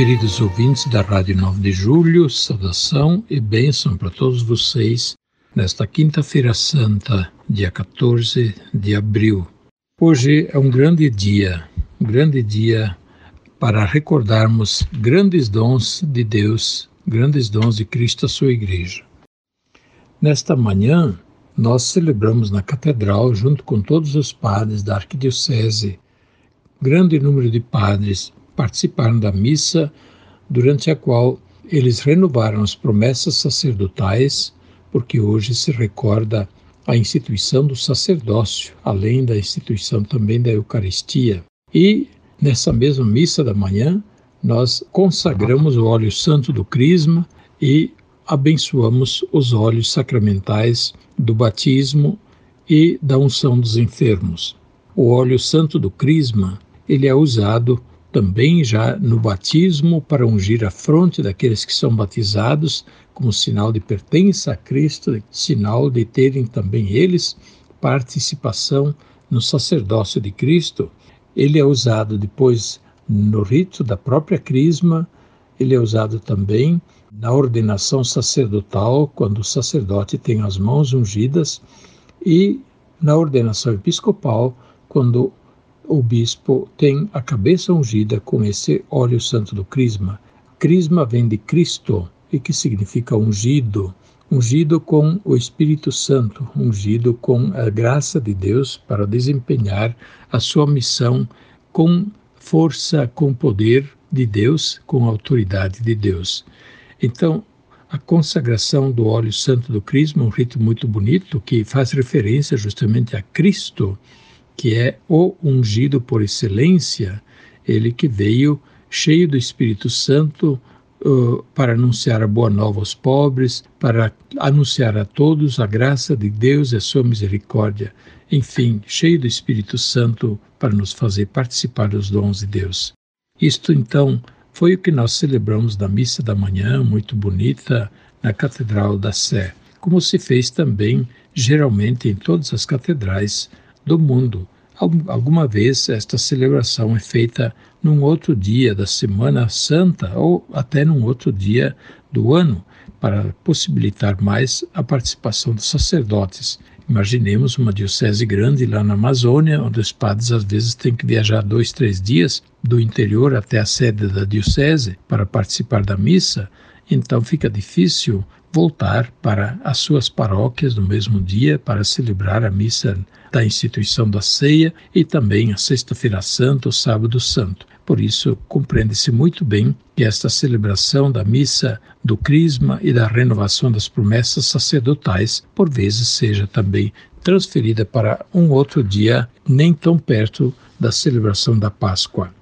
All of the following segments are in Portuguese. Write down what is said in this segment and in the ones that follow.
Queridos ouvintes da Rádio 9 de Julho, saudação e bênção para todos vocês nesta quinta-feira santa, dia 14 de abril. Hoje é um grande dia, um grande dia para recordarmos grandes dons de Deus, grandes dons de Cristo à sua igreja. Nesta manhã, nós celebramos na catedral, junto com todos os padres da arquidiocese, grande número de padres participaram da missa, durante a qual eles renovaram as promessas sacerdotais, porque hoje se recorda a instituição do sacerdócio, além da instituição também da Eucaristia. E nessa mesma missa da manhã, nós consagramos o óleo santo do Crisma e abençoamos os óleos sacramentais do batismo e da unção dos enfermos. O óleo santo do Crisma, ele é usado também já no batismo para ungir a fronte daqueles que são batizados como sinal de pertença a Cristo, sinal de terem também eles participação no sacerdócio de Cristo. Ele é usado depois no rito da própria crisma, ele é usado também na ordenação sacerdotal, quando o sacerdote tem as mãos ungidas, e na ordenação episcopal, quando o bispo tem a cabeça ungida com esse óleo santo do crisma. Crisma vem de Cristo e que significa ungido, ungido com o Espírito Santo, ungido com a graça de Deus para desempenhar a sua missão com força, com poder de Deus, com autoridade de Deus. Então, a consagração do óleo santo do crisma, um rito muito bonito que faz referência justamente a Cristo, que é o ungido por excelência, ele que veio cheio do Espírito Santo uh, para anunciar a boa nova aos pobres, para anunciar a todos a graça de Deus e a sua misericórdia, enfim, cheio do Espírito Santo para nos fazer participar dos dons de Deus. Isto então foi o que nós celebramos na missa da manhã, muito bonita, na Catedral da Sé, como se fez também geralmente em todas as catedrais do mundo. Alguma vez esta celebração é feita num outro dia da Semana Santa ou até num outro dia do ano, para possibilitar mais a participação dos sacerdotes. Imaginemos uma diocese grande lá na Amazônia, onde os padres às vezes têm que viajar dois, três dias do interior até a sede da diocese para participar da missa, então fica difícil voltar para as suas paróquias no mesmo dia para celebrar a missa da instituição da ceia e também a Sexta-feira Santa, o Sábado Santo. Por isso, compreende-se muito bem que esta celebração da missa do Crisma e da renovação das promessas sacerdotais, por vezes, seja também transferida para um outro dia, nem tão perto da celebração da Páscoa.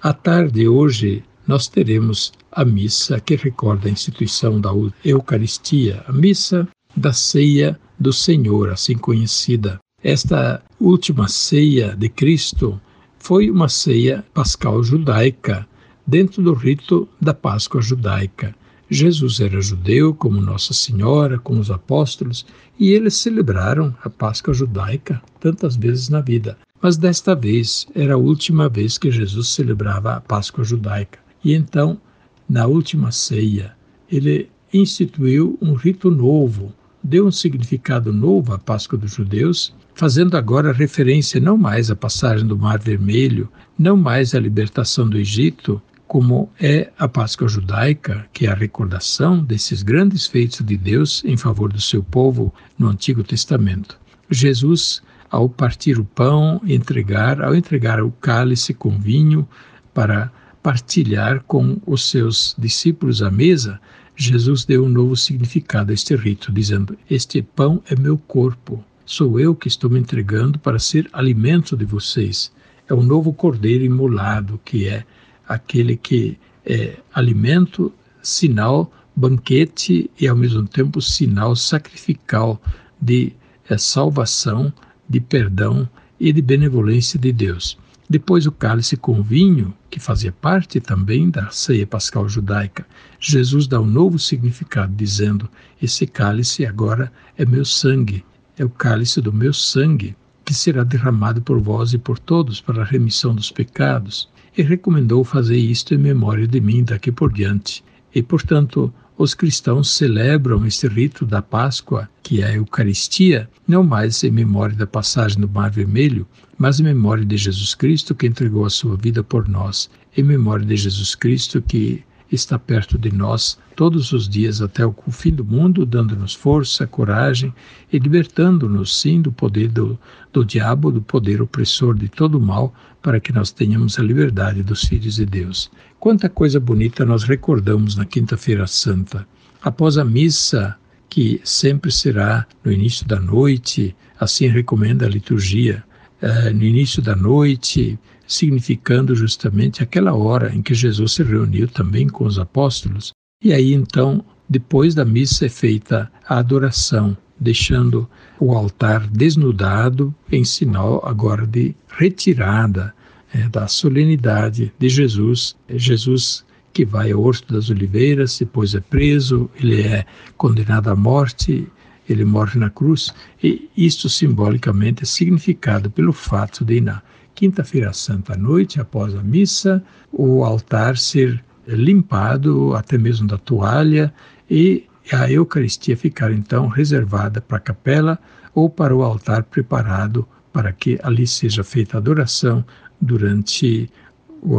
À tarde hoje, nós teremos a missa que recorda a instituição da Eucaristia, a missa da ceia do Senhor, assim conhecida. Esta última ceia de Cristo foi uma ceia pascal judaica, dentro do rito da Páscoa judaica. Jesus era judeu, como Nossa Senhora, como os apóstolos, e eles celebraram a Páscoa judaica tantas vezes na vida. Mas desta vez era a última vez que Jesus celebrava a Páscoa judaica. E então, na última ceia, ele instituiu um rito novo, deu um significado novo à Páscoa dos judeus, fazendo agora referência não mais à passagem do Mar Vermelho, não mais à libertação do Egito, como é a Páscoa judaica, que é a recordação desses grandes feitos de Deus em favor do seu povo no Antigo Testamento. Jesus, ao partir o pão, entregar, ao entregar o cálice com vinho para partilhar com os seus discípulos à mesa, Jesus deu um novo significado a este rito, dizendo: Este pão é meu corpo, sou eu que estou me entregando para ser alimento de vocês. É o novo cordeiro imolado, que é aquele que é alimento, sinal banquete e ao mesmo tempo sinal sacrificial de é, salvação, de perdão e de benevolência de Deus. Depois o cálice com vinho, que fazia parte também da ceia pascal judaica, Jesus dá um novo significado, dizendo: Esse cálice agora é meu sangue, é o cálice do meu sangue, que será derramado por vós e por todos para a remissão dos pecados. E recomendou fazer isto em memória de mim daqui por diante. E, portanto, os cristãos celebram este rito da Páscoa, que é a Eucaristia, não mais em memória da passagem do Mar Vermelho, mas em memória de Jesus Cristo que entregou a sua vida por nós, em memória de Jesus Cristo que está perto de nós todos os dias até o fim do mundo, dando-nos força, coragem e libertando-nos, sim, do poder do, do diabo, do poder opressor de todo o mal, para que nós tenhamos a liberdade dos filhos de Deus. Quanta coisa bonita nós recordamos na Quinta-feira Santa. Após a missa, que sempre será no início da noite, assim recomenda a liturgia, eh, no início da noite, significando justamente aquela hora em que Jesus se reuniu também com os apóstolos. E aí então, depois da missa é feita a adoração, deixando o altar desnudado em sinal agora de retirada é, da solenidade de Jesus. É Jesus que vai ao Horto das Oliveiras, depois é preso, ele é condenado à morte, ele morre na cruz, e isto simbolicamente é significado pelo fato de na quinta-feira santa à noite, após a missa, o altar ser limpado, até mesmo da toalha, e a Eucaristia ficar então reservada para a capela ou para o altar preparado para que ali seja feita a adoração durante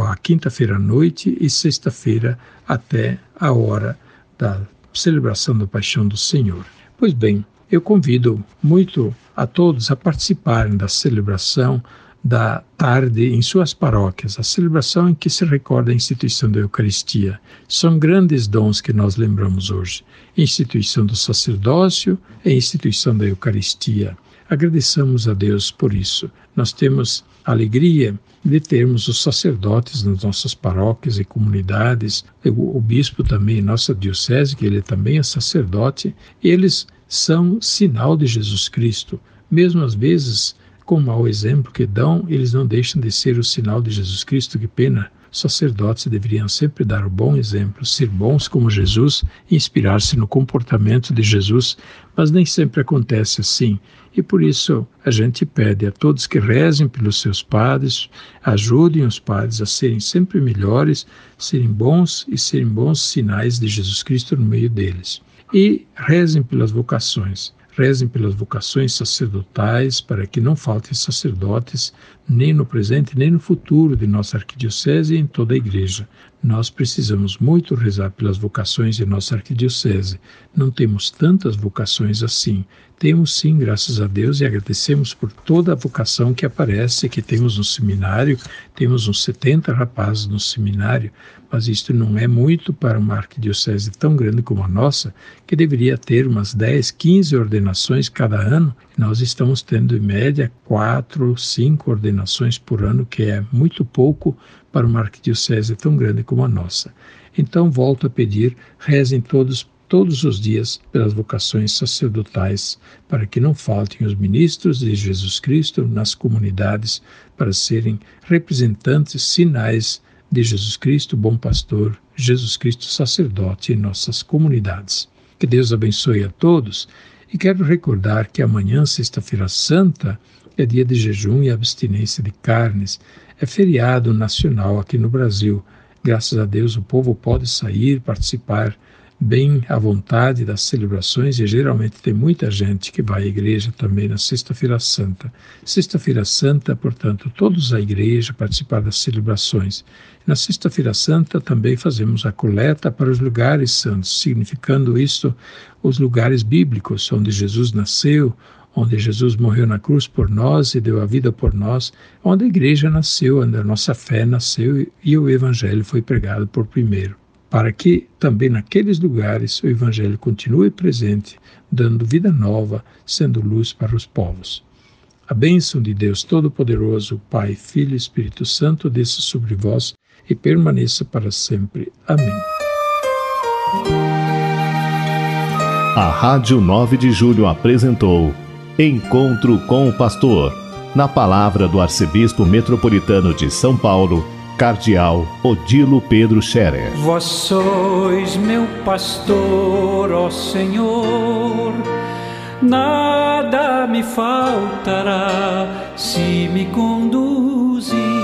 a quinta-feira à noite e sexta-feira até a hora da celebração da Paixão do Senhor. Pois bem, eu convido muito a todos a participarem da celebração da tarde em suas paróquias, a celebração em que se recorda a instituição da Eucaristia. São grandes dons que nós lembramos hoje: a instituição do sacerdócio e a instituição da Eucaristia. Agradeçamos a Deus por isso. Nós temos alegria de termos os sacerdotes nas nossas paróquias e comunidades, o, o bispo também, nossa diocese, que ele também é sacerdote, eles são sinal de Jesus Cristo. Mesmo às vezes com o mau exemplo que dão, eles não deixam de ser o sinal de Jesus Cristo. Que pena! Sacerdotes deveriam sempre dar o bom exemplo, ser bons como Jesus, inspirar-se no comportamento de Jesus, mas nem sempre acontece assim. E por isso a gente pede a todos que rezem pelos seus padres, ajudem os padres a serem sempre melhores, serem bons e serem bons sinais de Jesus Cristo no meio deles. E rezem pelas vocações rezem pelas vocações sacerdotais, para que não faltem sacerdotes nem no presente nem no futuro de nossa arquidiocese e em toda a igreja. Nós precisamos muito rezar pelas vocações de nossa arquidiocese. Não temos tantas vocações assim. Temos sim, graças a Deus, e agradecemos por toda a vocação que aparece, que temos no seminário. Temos uns 70 rapazes no seminário, mas isto não é muito para uma arquidiocese tão grande como a nossa, que deveria ter umas 10, 15 ordenações cada ano. Nós estamos tendo, em média, quatro, cinco ordenações por ano, que é muito pouco para uma arquidiocese tão grande como a nossa. Então, volto a pedir, rezem todos todos os dias pelas vocações sacerdotais, para que não faltem os ministros de Jesus Cristo nas comunidades, para serem representantes, sinais de Jesus Cristo, bom pastor, Jesus Cristo, sacerdote em nossas comunidades. Que Deus abençoe a todos e quero recordar que amanhã, Sexta-feira Santa, é dia de jejum e abstinência de carnes. É feriado nacional aqui no Brasil. Graças a Deus o povo pode sair, participar bem à vontade das celebrações e geralmente tem muita gente que vai à igreja também na Sexta-feira Santa. Sexta-feira Santa, portanto, todos à igreja participar das celebrações. Na Sexta-feira Santa também fazemos a coleta para os lugares santos, significando isto os lugares bíblicos onde Jesus nasceu, onde Jesus morreu na cruz por nós e deu a vida por nós, onde a igreja nasceu, onde a nossa fé nasceu e o evangelho foi pregado por primeiro para que também naqueles lugares o Evangelho continue presente, dando vida nova, sendo luz para os povos. A bênção de Deus Todo-Poderoso, Pai, Filho e Espírito Santo, desça sobre vós e permaneça para sempre. Amém. A Rádio 9 de Julho apresentou Encontro com o Pastor, na palavra do Arcebispo Metropolitano de São Paulo, Cardeal Odilo Pedro Scherer. Vós sois meu pastor, ó Senhor, nada me faltará se me conduzir